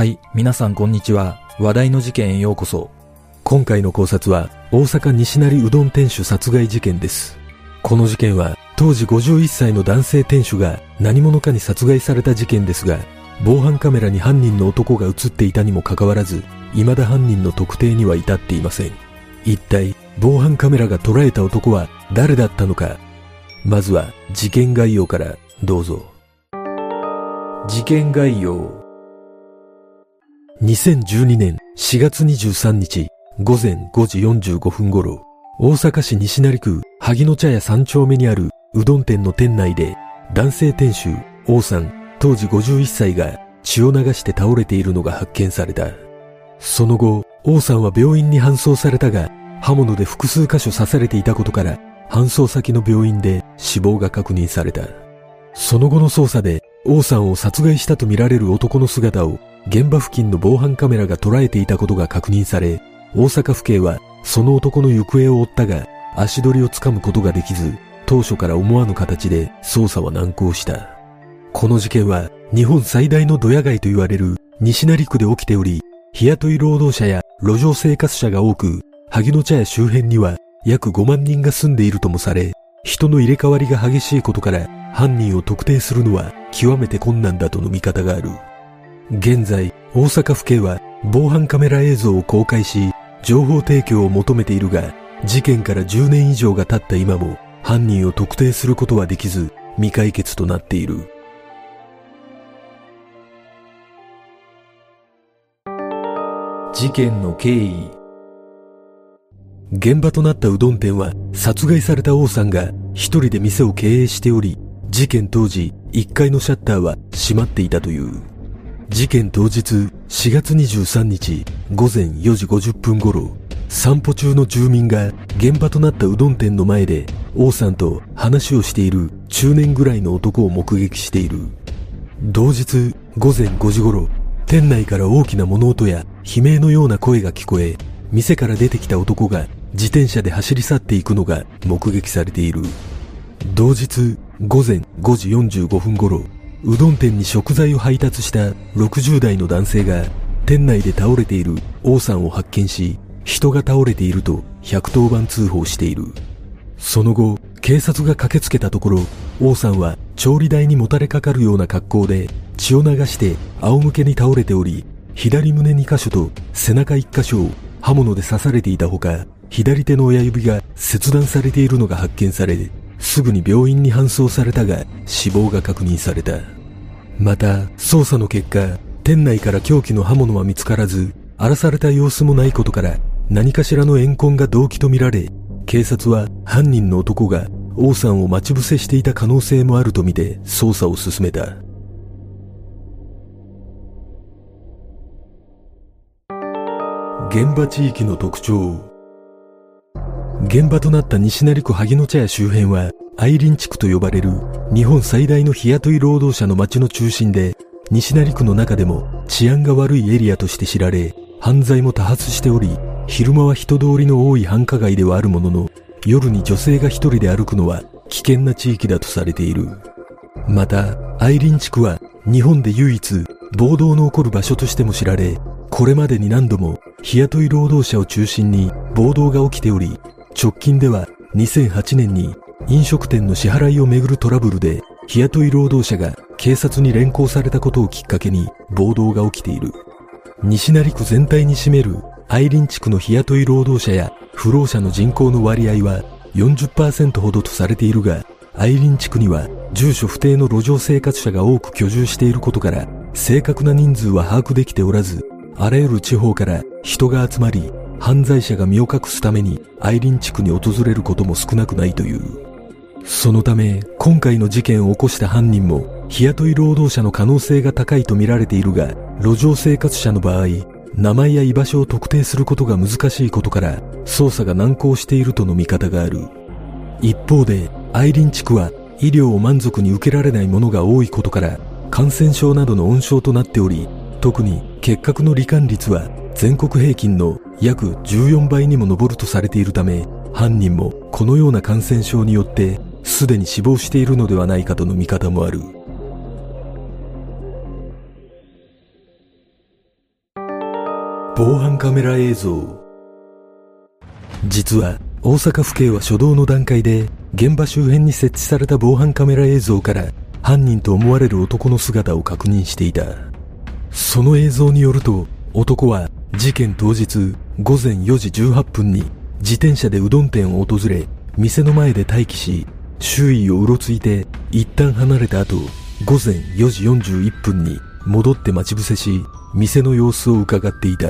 はい、皆さんこんにちは。話題の事件へようこそ。今回の考察は、大阪西成うどん店主殺害事件です。この事件は、当時51歳の男性店主が何者かに殺害された事件ですが、防犯カメラに犯人の男が映っていたにもかかわらず、未だ犯人の特定には至っていません。一体、防犯カメラが捉えた男は誰だったのか。まずは、事件概要からどうぞ。事件概要。2012年4月23日午前5時45分頃、大阪市西成区萩野茶屋3丁目にあるうどん店の店内で、男性店主、王さん、当時51歳が血を流して倒れているのが発見された。その後、王さんは病院に搬送されたが、刃物で複数箇所刺されていたことから、搬送先の病院で死亡が確認された。その後の捜査で、王さんを殺害したとみられる男の姿を現場付近の防犯カメラが捉えていたことが確認され、大阪府警はその男の行方を追ったが、足取りをつかむことができず、当初から思わぬ形で捜査は難航した。この事件は日本最大のドヤ街と言われる西成区で起きており、日雇い労働者や路上生活者が多く、萩野茶屋周辺には約5万人が住んでいるともされ、人の入れ替わりが激しいことから犯人を特定するのは極めて困難だとの見方がある。現在、大阪府警は防犯カメラ映像を公開し、情報提供を求めているが、事件から10年以上が経った今も犯人を特定することはできず、未解決となっている。事件の経緯現場となったうどん店は殺害された王さんが一人で店を経営しており、事件当時1階のシャッターは閉まっていたという。事件当日4月23日午前4時50分頃、散歩中の住民が現場となったうどん店の前で王さんと話をしている中年ぐらいの男を目撃している。同日午前5時頃、店内から大きな物音や悲鳴のような声が聞こえ、店から出てきた男が自転車で走り去っていくのが目撃されている。同日午前5時45分頃、うどん店に食材を配達した60代の男性が店内で倒れている王さんを発見し、人が倒れていると110番通報している。その後、警察が駆けつけたところ、王さんは調理台にもたれかかるような格好で血を流して仰向けに倒れており、左胸2箇所と背中1箇所を刃物で刺されていたほか、左手の親指が切断されているのが発見され、すぐに病院に搬送されたが死亡が確認された。また、捜査の結果、店内から凶器の刃物は見つからず、荒らされた様子もないことから、何かしらの怨恨が動機とみられ、警察は犯人の男が王さんを待ち伏せしていた可能性もあるとみて捜査を進めた。現場地域の特徴現場となった西成区萩野茶屋周辺は愛林地区と呼ばれる日本最大の日雇い労働者の街の中心で西成区の中でも治安が悪いエリアとして知られ犯罪も多発しており昼間は人通りの多い繁華街ではあるものの夜に女性が一人で歩くのは危険な地域だとされている。また愛林地区は日本で唯一暴動の起こる場所としても知られこれまでに何度も日雇い労働者を中心に暴動が起きており直近では2008年に飲食店の支払いをめぐるトラブルで日雇い労働者が警察に連行されたことをきっかけに暴動が起きている。西成区全体に占める愛林地区の日雇い労働者や不労者の人口の割合は40%ほどとされているが、愛林地区には住所不定の路上生活者が多く居住していることから正確な人数は把握できておらず、あらゆる地方から人が集まり犯罪者が身を隠すために愛林地区に訪れることも少なくないという。そのため、今回の事件を起こした犯人も、日雇い労働者の可能性が高いと見られているが、路上生活者の場合、名前や居場所を特定することが難しいことから、捜査が難航しているとの見方がある。一方で、愛林地区は医療を満足に受けられないものが多いことから、感染症などの温床となっており、特に結核の罹患率は全国平均の約14倍にも上るとされているため、犯人もこのような感染症によってすでに死亡しているのではないかとの見方もある。防犯カメラ映像実は大阪府警は初動の段階で現場周辺に設置された防犯カメラ映像から犯人と思われる男の姿を確認していたその映像によると男は事件当日午前4時18分に自転車でうどん店を訪れ店の前で待機し周囲をうろついて一旦離れた後午前4時41分に戻って待ち伏せし店の様子を伺っていた。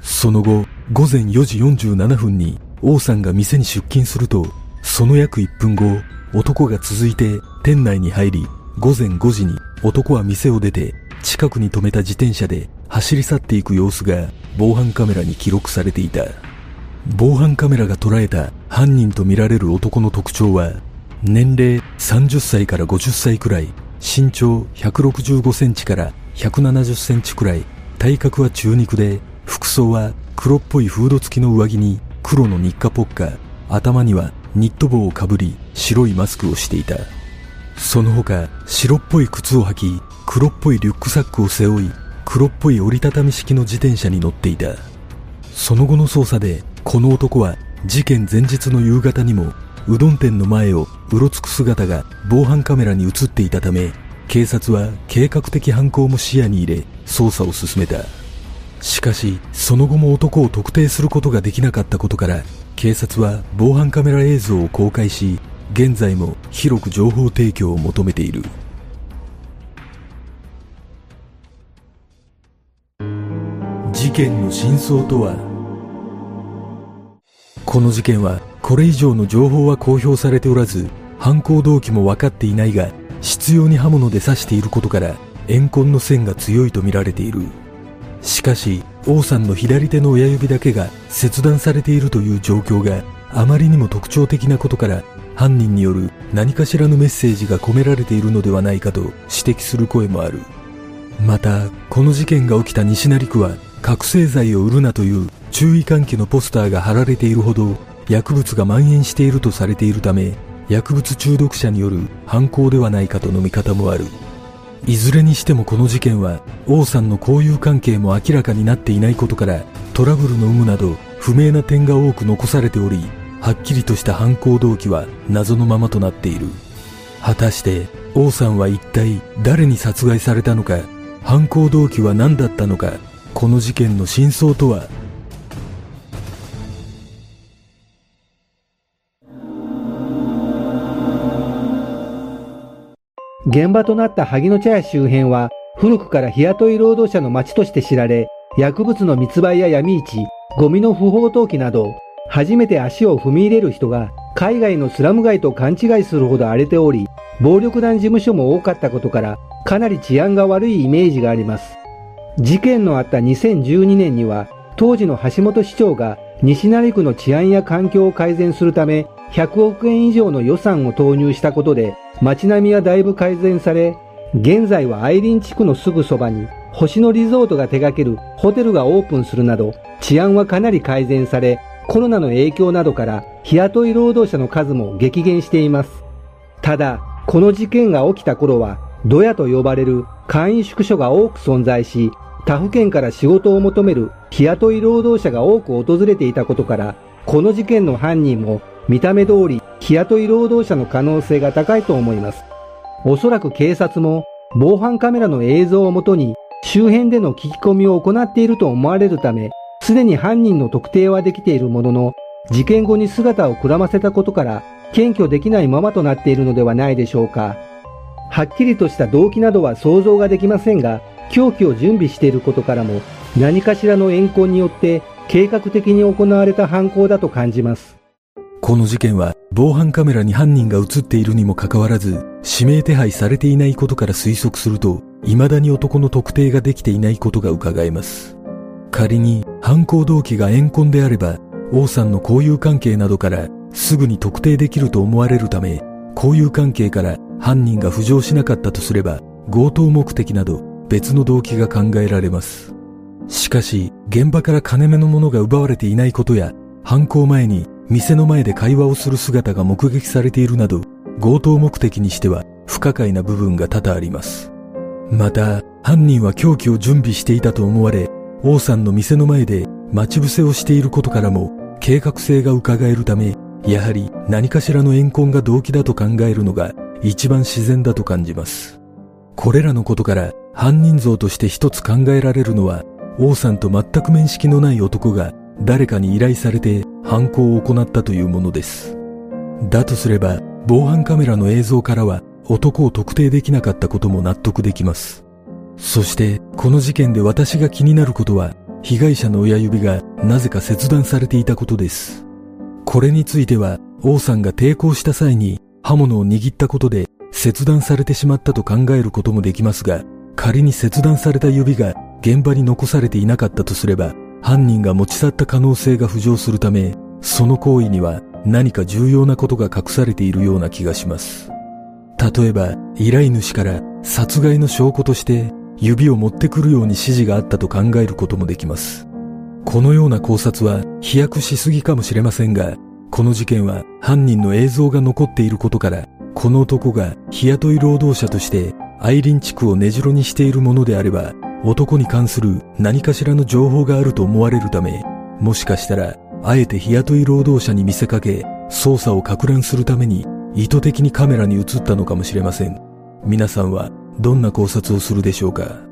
その後午前4時47分に王さんが店に出勤するとその約1分後男が続いて店内に入り午前5時に男は店を出て近くに止めた自転車で走り去っていく様子が防犯カメラに記録されていた。防犯カメラが捉えた犯人とみられる男の特徴は年齢30歳から50歳くらい身長165センチから170センチくらい体格は中肉で服装は黒っぽいフード付きの上着に黒の日課ポッカ頭にはニット帽をかぶり白いマスクをしていた。その他白っぽい靴を履き黒っぽいリュックサックを背負い黒っぽい折りたたみ式の自転車に乗っていた。その後の捜査でこの男は事件前日の夕方にもうどん店の前をうろつく姿が防犯カメラに映っていたため警察は計画的犯行も視野に入れ捜査を進めた。しかしその後も男を特定することができなかったことから警察は防犯カメラ映像を公開し現在も広く情報提供を求めている。事件の真相とは？この事件はこれ以上の情報は公表されておらず犯行動機も分かっていないが執拗に刃物で刺していることから怨恨の線が強いとみられている。しかし王さんの左手の親指だけが切断されているという状況があまりにも特徴的なことから犯人による何かしらのメッセージが込められているのではないかと指摘する声もある。またこの事件が起きた西成区は覚醒剤を売るなという注意喚起のポスターが貼られているほど薬物が蔓延しているとされているため薬物中毒者による犯行ではないかとの見方もある。いずれにしてもこの事件は王さんの交友関係も明らかになっていないことからトラブルの有無など不明な点が多く残されておりはっきりとした犯行動機は謎のままとなっている。果たして王さんは一体誰に殺害されたのか犯行動機は何だったのかこの事件の真相とは？現場となった萩野茶屋周辺は古くから日雇い労働者の町として知られ、薬物の密売や闇市、ゴミの不法投棄など、初めて足を踏み入れる人が海外のスラム街と勘違いするほど荒れており、暴力団事務所も多かったことから、かなり治安が悪いイメージがあります。事件のあった2012年には、当時の橋本市長が西成区の治安や環境を改善するため、100億円以上の予算を投入したことで、街並みはだいぶ改善され、現在はアイリン地区のすぐそばに星野リゾートが手掛けるホテルがオープンするなど治安はかなり改善され、コロナの影響などから日雇い労働者の数も激減しています。ただ、この事件が起きた頃は、ドヤと呼ばれる簡易宿所が多く存在し、他府県から仕事を求める日雇い労働者が多く訪れていたことから、この事件の犯人も見た目通り日雇い労働者の可能性が高いと思います。おそらく警察も防犯カメラの映像をもとに周辺での聞き込みを行っていると思われるため、すでに犯人の特定はできているものの、事件後に姿をくらませたことから検挙できないままとなっているのではないでしょうか。はっきりとした動機などは想像ができませんが、凶器を準備していることからも何かしらの怨恨によって計画的に行われた犯行だと感じます。この事件は防犯カメラに犯人が映っているにもかかわらず指名手配されていないことから推測すると未だに男の特定ができていないことが伺えます仮に犯行動機が怨恨であれば王さんの交友関係などからすぐに特定できると思われるため交友関係から犯人が浮上しなかったとすれば強盗目的など別の動機が考えられますしかし現場から金目のものが奪われていないことや犯行前に店の前で会話をする姿が目撃されているなど、強盗目的にしては不可解な部分が多々あります。また、犯人は凶器を準備していたと思われ、王さんの店の前で待ち伏せをしていることからも計画性が伺えるため、やはり何かしらの怨恨が動機だと考えるのが一番自然だと感じます。これらのことから犯人像として一つ考えられるのは、王さんと全く面識のない男が誰かに依頼されて犯行を行ったというものです。だとすれば、防犯カメラの映像からは男を特定できなかったことも納得できます。そして、この事件で私が気になることは、被害者の親指がなぜか切断されていたことです。これについては、王さんが抵抗した際に刃物を握ったことで切断されてしまったと考えることもできますが、仮に切断された指が現場に残されていなかったとすれば、犯人が持ち去った可能性が浮上するため、その行為には何か重要なことが隠されているような気がします。例えば、依頼主から殺害の証拠として指を持ってくるように指示があったと考えることもできます。このような考察は飛躍しすぎかもしれませんが、この事件は犯人の映像が残っていることから、この男が日雇い労働者としてアイリン地区を根城にしているものであれば、男に関する何かしらの情報があると思われるため、もしかしたら、あえて日雇い労働者に見せかけ、捜査を拡乱するために意図的にカメラに映ったのかもしれません。皆さんはどんな考察をするでしょうか？